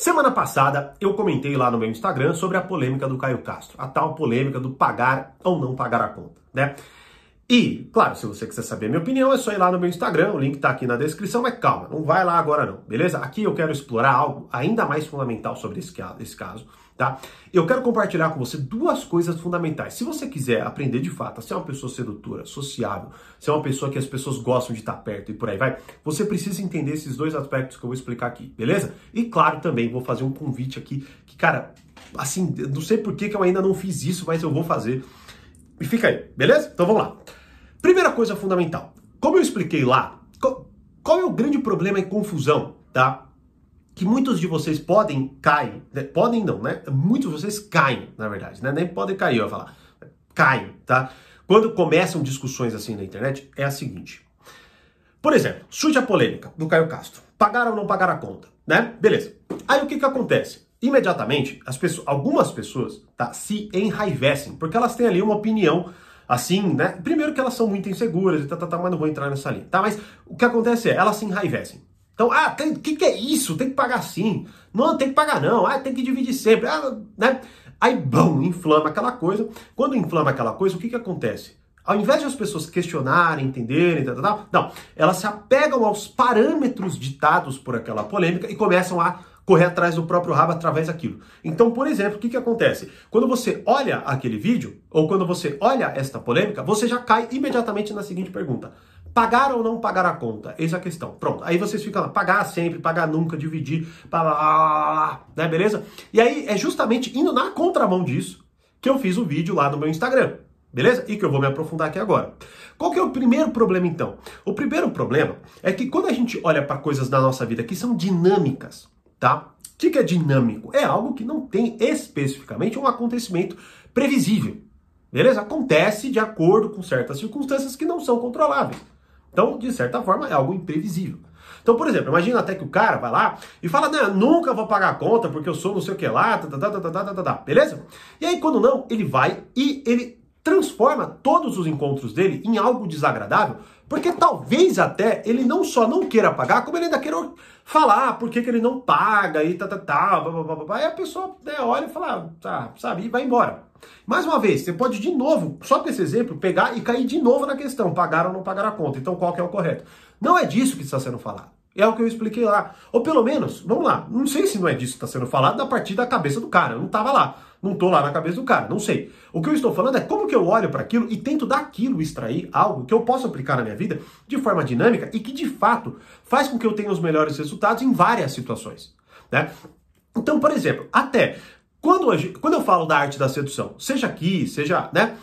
Semana passada eu comentei lá no meu Instagram sobre a polêmica do Caio Castro, a tal polêmica do pagar ou não pagar a conta, né? E, claro, se você quiser saber a minha opinião, é só ir lá no meu Instagram, o link tá aqui na descrição, mas calma, não vai lá agora não, beleza? Aqui eu quero explorar algo ainda mais fundamental sobre esse caso, tá? Eu quero compartilhar com você duas coisas fundamentais. Se você quiser aprender de fato a ser uma pessoa sedutora, sociável, ser uma pessoa que as pessoas gostam de estar perto e por aí vai, você precisa entender esses dois aspectos que eu vou explicar aqui, beleza? E claro, também vou fazer um convite aqui que, cara, assim, não sei por que, que eu ainda não fiz isso, mas eu vou fazer. E fica aí, beleza? Então vamos lá. Primeira coisa fundamental. Como eu expliquei lá, qual é o grande problema e confusão, tá? Que muitos de vocês podem cair, né? podem não, né? Muitos de vocês caem, na verdade, né? Nem podem cair, eu ia falar. Caem, tá? Quando começam discussões assim na internet, é a seguinte. Por exemplo, surge a polêmica do Caio Castro. Pagaram ou não pagaram a conta, né? Beleza. Aí o que que acontece? Imediatamente, as pessoas, algumas pessoas tá, se enraivecem, porque elas têm ali uma opinião assim, né? Primeiro que elas são muito inseguras e tá, tá, tá, mas não vou entrar nessa linha, tá? Mas o que acontece é, elas se enraivecem. Então, ah, o que, que é isso? Tem que pagar sim. Não, tem que pagar não. Ah, tem que dividir sempre. Ah, né? Aí, bom, inflama aquela coisa. Quando inflama aquela coisa, o que, que acontece? Ao invés de as pessoas questionarem, entenderem, tal, tal, não, elas se apegam aos parâmetros ditados por aquela polêmica e começam a correr atrás do próprio rabo através daquilo. Então, por exemplo, o que, que acontece? Quando você olha aquele vídeo, ou quando você olha esta polêmica, você já cai imediatamente na seguinte pergunta: Pagar ou não pagar a conta? Eis a questão. Pronto. Aí vocês ficam lá, pagar sempre, pagar nunca, dividir, blá, blá, blá, né? Beleza? E aí é justamente indo na contramão disso que eu fiz o vídeo lá no meu Instagram. Beleza? E que eu vou me aprofundar aqui agora. Qual que é o primeiro problema então? O primeiro problema é que quando a gente olha para coisas da nossa vida que são dinâmicas, tá? O que é dinâmico? É algo que não tem especificamente um acontecimento previsível. Beleza? Acontece de acordo com certas circunstâncias que não são controláveis. Então, de certa forma, é algo imprevisível. Então, por exemplo, imagina até que o cara vai lá e fala, não, nunca vou pagar a conta porque eu sou não sei o que lá, tá, tá, tá, tá, tá, tá, tá, beleza? E aí, quando não, ele vai e ele transforma todos os encontros dele em algo desagradável, porque talvez até ele não só não queira pagar, como ele ainda queira falar por que, ele não paga e tá, tá, tá, blá, blá, blá. Aí a pessoa né, olha e fala, ah, tá, sabe, e vai embora. Mais uma vez, você pode de novo, só com esse exemplo, pegar e cair de novo na questão, pagar ou não pagar a conta. Então qual que é o correto? Não é disso que está sendo falado. É o que eu expliquei lá. Ou pelo menos, vamos lá, não sei se não é disso que está sendo falado a partir da cabeça do cara. Eu não estava lá. Não estou lá na cabeça do cara, não sei. O que eu estou falando é como que eu olho para aquilo e tento daquilo extrair algo que eu possa aplicar na minha vida de forma dinâmica e que de fato faz com que eu tenha os melhores resultados em várias situações. Né? Então, por exemplo, até quando, quando eu falo da arte da sedução, seja aqui, seja, né?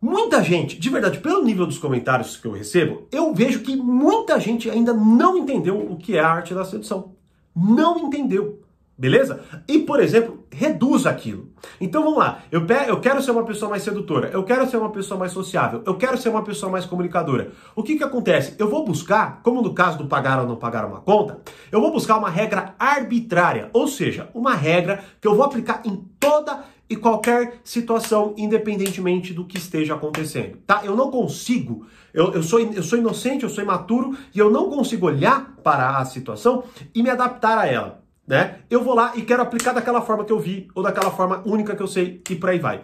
Muita gente, de verdade, pelo nível dos comentários que eu recebo, eu vejo que muita gente ainda não entendeu o que é a arte da sedução. Não entendeu. Beleza? E, por exemplo, reduz aquilo. Então vamos lá. Eu, eu quero ser uma pessoa mais sedutora, eu quero ser uma pessoa mais sociável, eu quero ser uma pessoa mais comunicadora. O que, que acontece? Eu vou buscar, como no caso do pagar ou não pagar uma conta, eu vou buscar uma regra arbitrária, ou seja, uma regra que eu vou aplicar em toda e qualquer situação, independentemente do que esteja acontecendo, tá? Eu não consigo, eu, eu, sou, eu sou inocente, eu sou imaturo e eu não consigo olhar para a situação e me adaptar a ela né? Eu vou lá e quero aplicar daquela forma que eu vi ou daquela forma única que eu sei e por aí vai.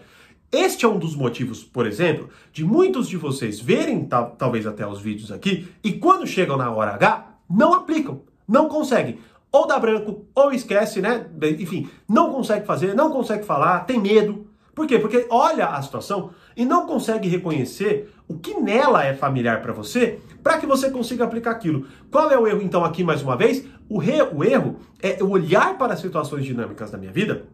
Este é um dos motivos, por exemplo, de muitos de vocês verem tal, talvez até os vídeos aqui e quando chegam na hora H, não aplicam, não conseguem. Ou dá branco, ou esquece, né? Enfim, não consegue fazer, não consegue falar, tem medo. Por quê? Porque olha a situação e não consegue reconhecer o que nela é familiar para você, para que você consiga aplicar aquilo. Qual é o erro, então, aqui mais uma vez? O, re, o erro é olhar para as situações dinâmicas da minha vida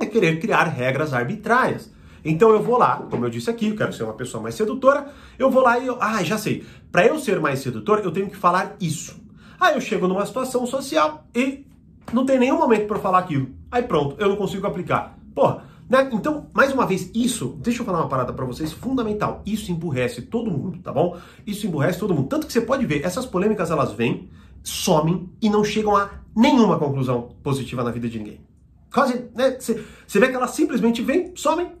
e querer criar regras arbitrárias. Então eu vou lá, como eu disse aqui, eu quero ser uma pessoa mais sedutora, eu vou lá e eu, ah, já sei. Para eu ser mais sedutor, eu tenho que falar isso. Aí eu chego numa situação social e não tem nenhum momento para falar aquilo. Aí pronto, eu não consigo aplicar. Porra, né? Então, mais uma vez, isso, deixa eu falar uma parada para vocês, fundamental. Isso emburrece todo mundo, tá bom? Isso emburrece todo mundo. Tanto que você pode ver, essas polêmicas elas vêm, somem e não chegam a nenhuma conclusão positiva na vida de ninguém. Quase, né? Você, vê que elas simplesmente vêm, somem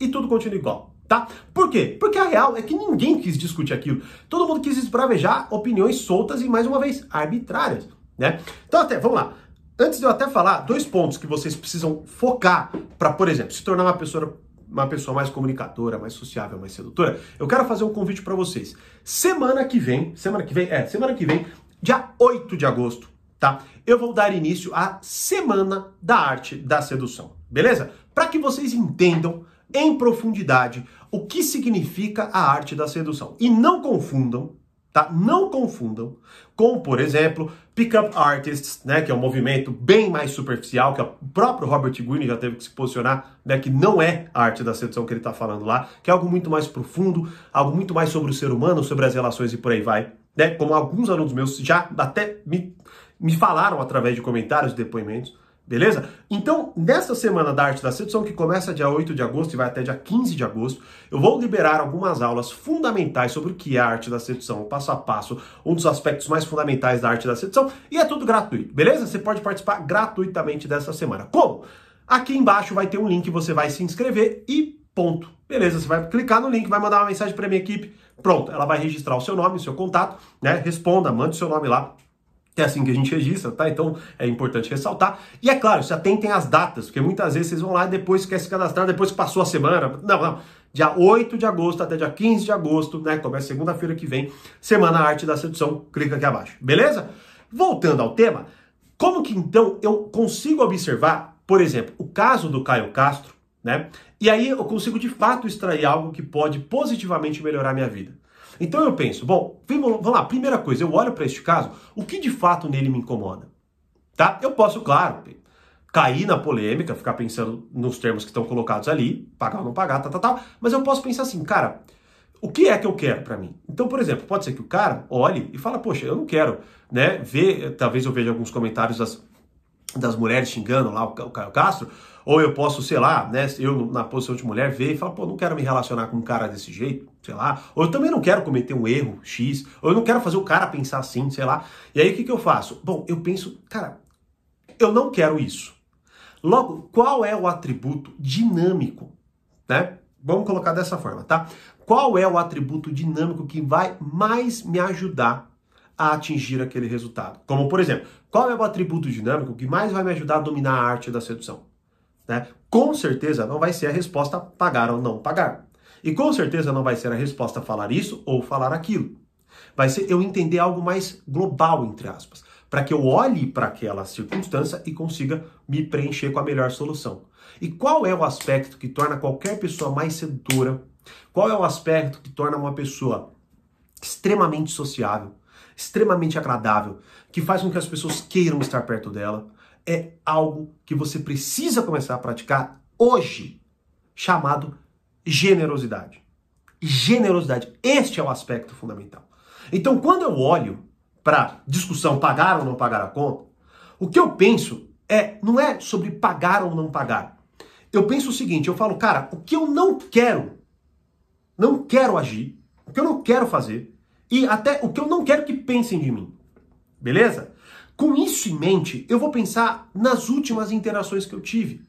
e tudo continua igual. Tá? Por quê? Porque a real é que ninguém quis discutir aquilo. Todo mundo quis esbravejar opiniões soltas e, mais uma vez, arbitrárias. Né? Então, até, vamos lá. antes de eu até falar, dois pontos que vocês precisam focar para, por exemplo, se tornar uma pessoa uma pessoa mais comunicadora, mais sociável, mais sedutora, eu quero fazer um convite para vocês. Semana que vem, semana que vem, é, semana que vem, dia 8 de agosto, tá? Eu vou dar início à Semana da Arte da Sedução, beleza? Para que vocês entendam em profundidade o que significa a arte da sedução. E não confundam tá? Não confundam com, por exemplo, Pickup Artists, né, que é um movimento bem mais superficial, que o próprio Robert Greene já teve que se posicionar, né, que não é a arte da sedução que ele está falando lá, que é algo muito mais profundo, algo muito mais sobre o ser humano, sobre as relações e por aí vai, né? Como alguns alunos meus já até me, me falaram através de comentários depoimentos, Beleza? Então, nessa semana da arte da sedução, que começa dia 8 de agosto e vai até dia 15 de agosto, eu vou liberar algumas aulas fundamentais sobre o que é a arte da sedução, passo a passo, um dos aspectos mais fundamentais da arte da sedução, e é tudo gratuito, beleza? Você pode participar gratuitamente dessa semana. Como? Aqui embaixo vai ter um link, você vai se inscrever e ponto. Beleza? Você vai clicar no link, vai mandar uma mensagem para minha equipe, pronto, ela vai registrar o seu nome, o seu contato, né? Responda, mande o seu nome lá é assim que a gente registra, tá? Então é importante ressaltar. E é claro, se atentem às datas, porque muitas vezes vocês vão lá e depois quer se cadastrar, depois que passou a semana. Não, não. Dia 8 de agosto até dia 15 de agosto, né? Começa segunda-feira que vem, Semana Arte da Sedução. Clica aqui abaixo, beleza? Voltando ao tema, como que então eu consigo observar, por exemplo, o caso do Caio Castro, né? E aí eu consigo de fato extrair algo que pode positivamente melhorar a minha vida. Então eu penso, bom, vamos lá, primeira coisa, eu olho para este caso, o que de fato nele me incomoda? Tá? Eu posso, claro, cair na polêmica, ficar pensando nos termos que estão colocados ali, pagar ou não pagar, tal, tal, tal, mas eu posso pensar assim, cara, o que é que eu quero para mim? Então, por exemplo, pode ser que o cara olhe e fala, poxa, eu não quero, né, ver, talvez eu veja alguns comentários das, das mulheres xingando lá o Caio Castro, ou eu posso, sei lá, né, eu na posição de mulher ver e falar, pô, não quero me relacionar com um cara desse jeito, sei lá. Ou eu também não quero cometer um erro X, ou eu não quero fazer o cara pensar assim, sei lá. E aí o que, que eu faço? Bom, eu penso, cara, eu não quero isso. Logo, qual é o atributo dinâmico, né? Vamos colocar dessa forma, tá? Qual é o atributo dinâmico que vai mais me ajudar a atingir aquele resultado? Como, por exemplo, qual é o atributo dinâmico que mais vai me ajudar a dominar a arte da sedução? Né? Com certeza não vai ser a resposta pagar ou não pagar. E com certeza não vai ser a resposta falar isso ou falar aquilo. Vai ser eu entender algo mais global, entre aspas, para que eu olhe para aquela circunstância e consiga me preencher com a melhor solução. E qual é o aspecto que torna qualquer pessoa mais sedutora? Qual é o aspecto que torna uma pessoa extremamente sociável, extremamente agradável, que faz com que as pessoas queiram estar perto dela? é algo que você precisa começar a praticar hoje, chamado generosidade. Generosidade, este é o aspecto fundamental. Então, quando eu olho para discussão pagar ou não pagar a conta, o que eu penso é não é sobre pagar ou não pagar. Eu penso o seguinte, eu falo, cara, o que eu não quero, não quero agir, o que eu não quero fazer e até o que eu não quero que pensem de mim. Beleza? Com isso em mente, eu vou pensar nas últimas interações que eu tive.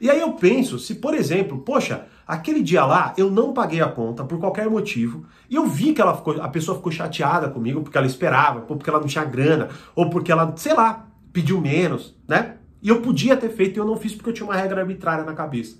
E aí eu penso, se por exemplo, poxa, aquele dia lá eu não paguei a conta por qualquer motivo, e eu vi que ela ficou, a pessoa ficou chateada comigo porque ela esperava, ou porque ela não tinha grana, ou porque ela, sei lá, pediu menos, né? E eu podia ter feito e eu não fiz porque eu tinha uma regra arbitrária na cabeça.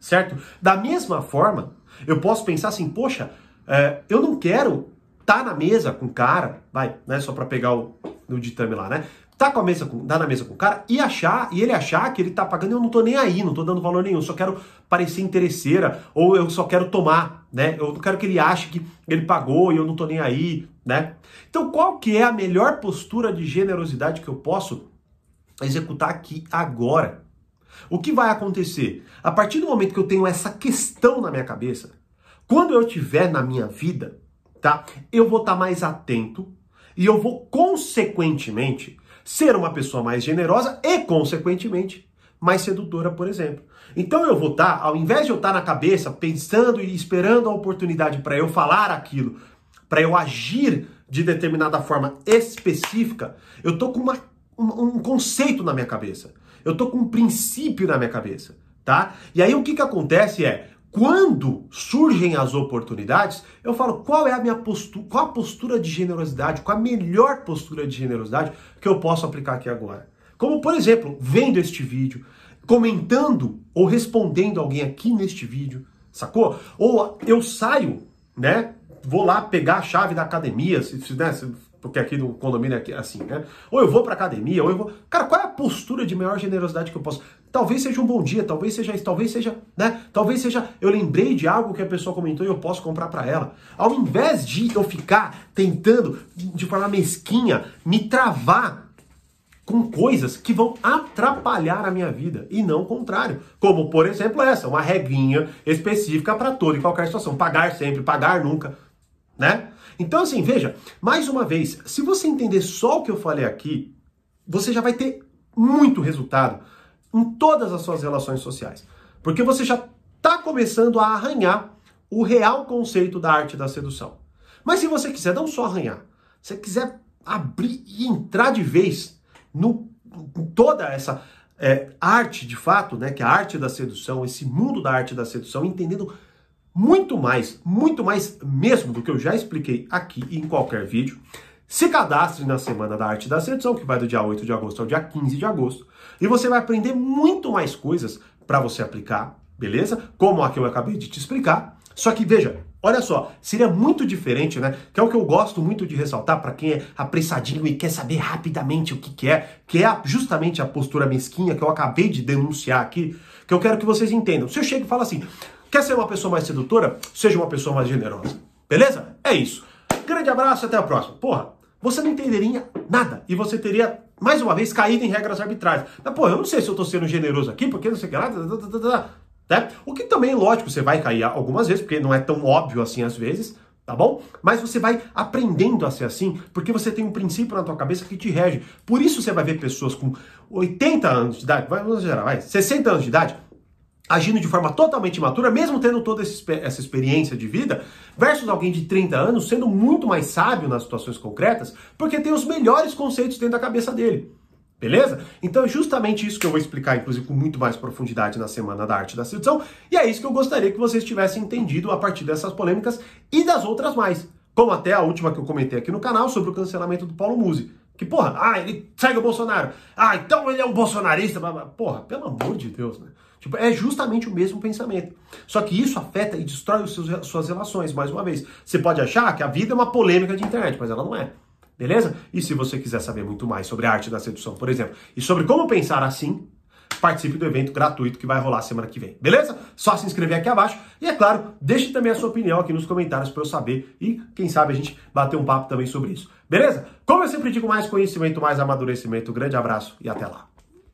Certo? Da mesma forma, eu posso pensar assim, poxa, é, eu não quero tá na mesa com o cara, vai, né? Só para pegar o, ditame lá, né? Tá com a mesa com, tá na mesa com o cara e achar, e ele achar que ele tá pagando, eu não tô nem aí, não tô dando valor nenhum, só quero parecer interesseira, ou eu só quero tomar, né? Eu não quero que ele ache que ele pagou e eu não tô nem aí, né? Então, qual que é a melhor postura de generosidade que eu posso executar aqui agora? O que vai acontecer? A partir do momento que eu tenho essa questão na minha cabeça, quando eu tiver na minha vida, tá? Eu vou estar tá mais atento e eu vou, consequentemente, ser uma pessoa mais generosa e, consequentemente, mais sedutora, por exemplo. Então eu vou estar, tá, ao invés de eu estar tá na cabeça pensando e esperando a oportunidade para eu falar aquilo, para eu agir de determinada forma específica, eu tô com uma, um, um conceito na minha cabeça. Eu tô com um princípio na minha cabeça, tá? E aí o que que acontece é, quando surgem as oportunidades, eu falo qual é a minha postura, qual a postura de generosidade, qual a melhor postura de generosidade que eu posso aplicar aqui agora. Como, por exemplo, vendo este vídeo, comentando ou respondendo alguém aqui neste vídeo, sacou? Ou eu saio, né? Vou lá pegar a chave da academia, se, né, porque aqui no condomínio é assim, né? Ou eu vou pra academia, ou eu vou. Cara, qual é a postura de maior generosidade que eu posso? Talvez seja um bom dia, talvez seja isso, talvez seja, né? Talvez seja eu lembrei de algo que a pessoa comentou e eu posso comprar para ela. Ao invés de eu ficar tentando de forma mesquinha me travar com coisas que vão atrapalhar a minha vida e não o contrário. Como, por exemplo, essa, uma regrinha específica para toda e qualquer situação, pagar sempre, pagar nunca, né? Então assim, veja, mais uma vez, se você entender só o que eu falei aqui, você já vai ter muito resultado em todas as suas relações sociais. Porque você já está começando a arranhar o real conceito da arte da sedução. Mas se você quiser não só arranhar, se você quiser abrir e entrar de vez no toda essa é, arte de fato, né, que é a arte da sedução, esse mundo da arte da sedução, entendendo muito mais, muito mais mesmo do que eu já expliquei aqui em qualquer vídeo. Se cadastre na Semana da Arte da Sedução, que vai do dia 8 de agosto ao dia 15 de agosto, e você vai aprender muito mais coisas para você aplicar, beleza? Como a que eu acabei de te explicar. Só que veja, olha só, seria muito diferente, né? Que é o que eu gosto muito de ressaltar para quem é apressadinho e quer saber rapidamente o que, que é, que é justamente a postura mesquinha que eu acabei de denunciar aqui, que eu quero que vocês entendam. Se eu chego e falo assim, quer ser uma pessoa mais sedutora? Seja uma pessoa mais generosa. Beleza? É isso. Grande abraço, até a próxima. Porra, você não entenderia nada. E você teria, mais uma vez, caído em regras arbitrárias. Mas, pô, eu não sei se eu tô sendo generoso aqui, porque não sei o que lá. Né? O que também, lógico, você vai cair algumas vezes, porque não é tão óbvio assim às vezes, tá bom? Mas você vai aprendendo a ser assim, porque você tem um princípio na tua cabeça que te rege. Por isso você vai ver pessoas com 80 anos de idade, vamos gerar, vai, 60 anos de idade, agindo de forma totalmente imatura, mesmo tendo toda essa experiência de vida, versus alguém de 30 anos sendo muito mais sábio nas situações concretas, porque tem os melhores conceitos dentro da cabeça dele. Beleza? Então é justamente isso que eu vou explicar, inclusive, com muito mais profundidade na Semana da Arte da Sedução, e é isso que eu gostaria que vocês tivessem entendido a partir dessas polêmicas e das outras mais. Como até a última que eu comentei aqui no canal sobre o cancelamento do Paulo Musi. Que, porra, ah, ele segue o Bolsonaro. Ah, então ele é um bolsonarista. Porra, pelo amor de Deus, né? Tipo, é justamente o mesmo pensamento. Só que isso afeta e destrói os seus, suas relações, mais uma vez. Você pode achar que a vida é uma polêmica de internet, mas ela não é. Beleza? E se você quiser saber muito mais sobre a arte da sedução, por exemplo, e sobre como pensar assim, participe do evento gratuito que vai rolar semana que vem. Beleza? Só se inscrever aqui abaixo. E é claro, deixe também a sua opinião aqui nos comentários para eu saber e quem sabe a gente bater um papo também sobre isso. Beleza? Como eu sempre digo, mais conhecimento, mais amadurecimento. Grande abraço e até lá.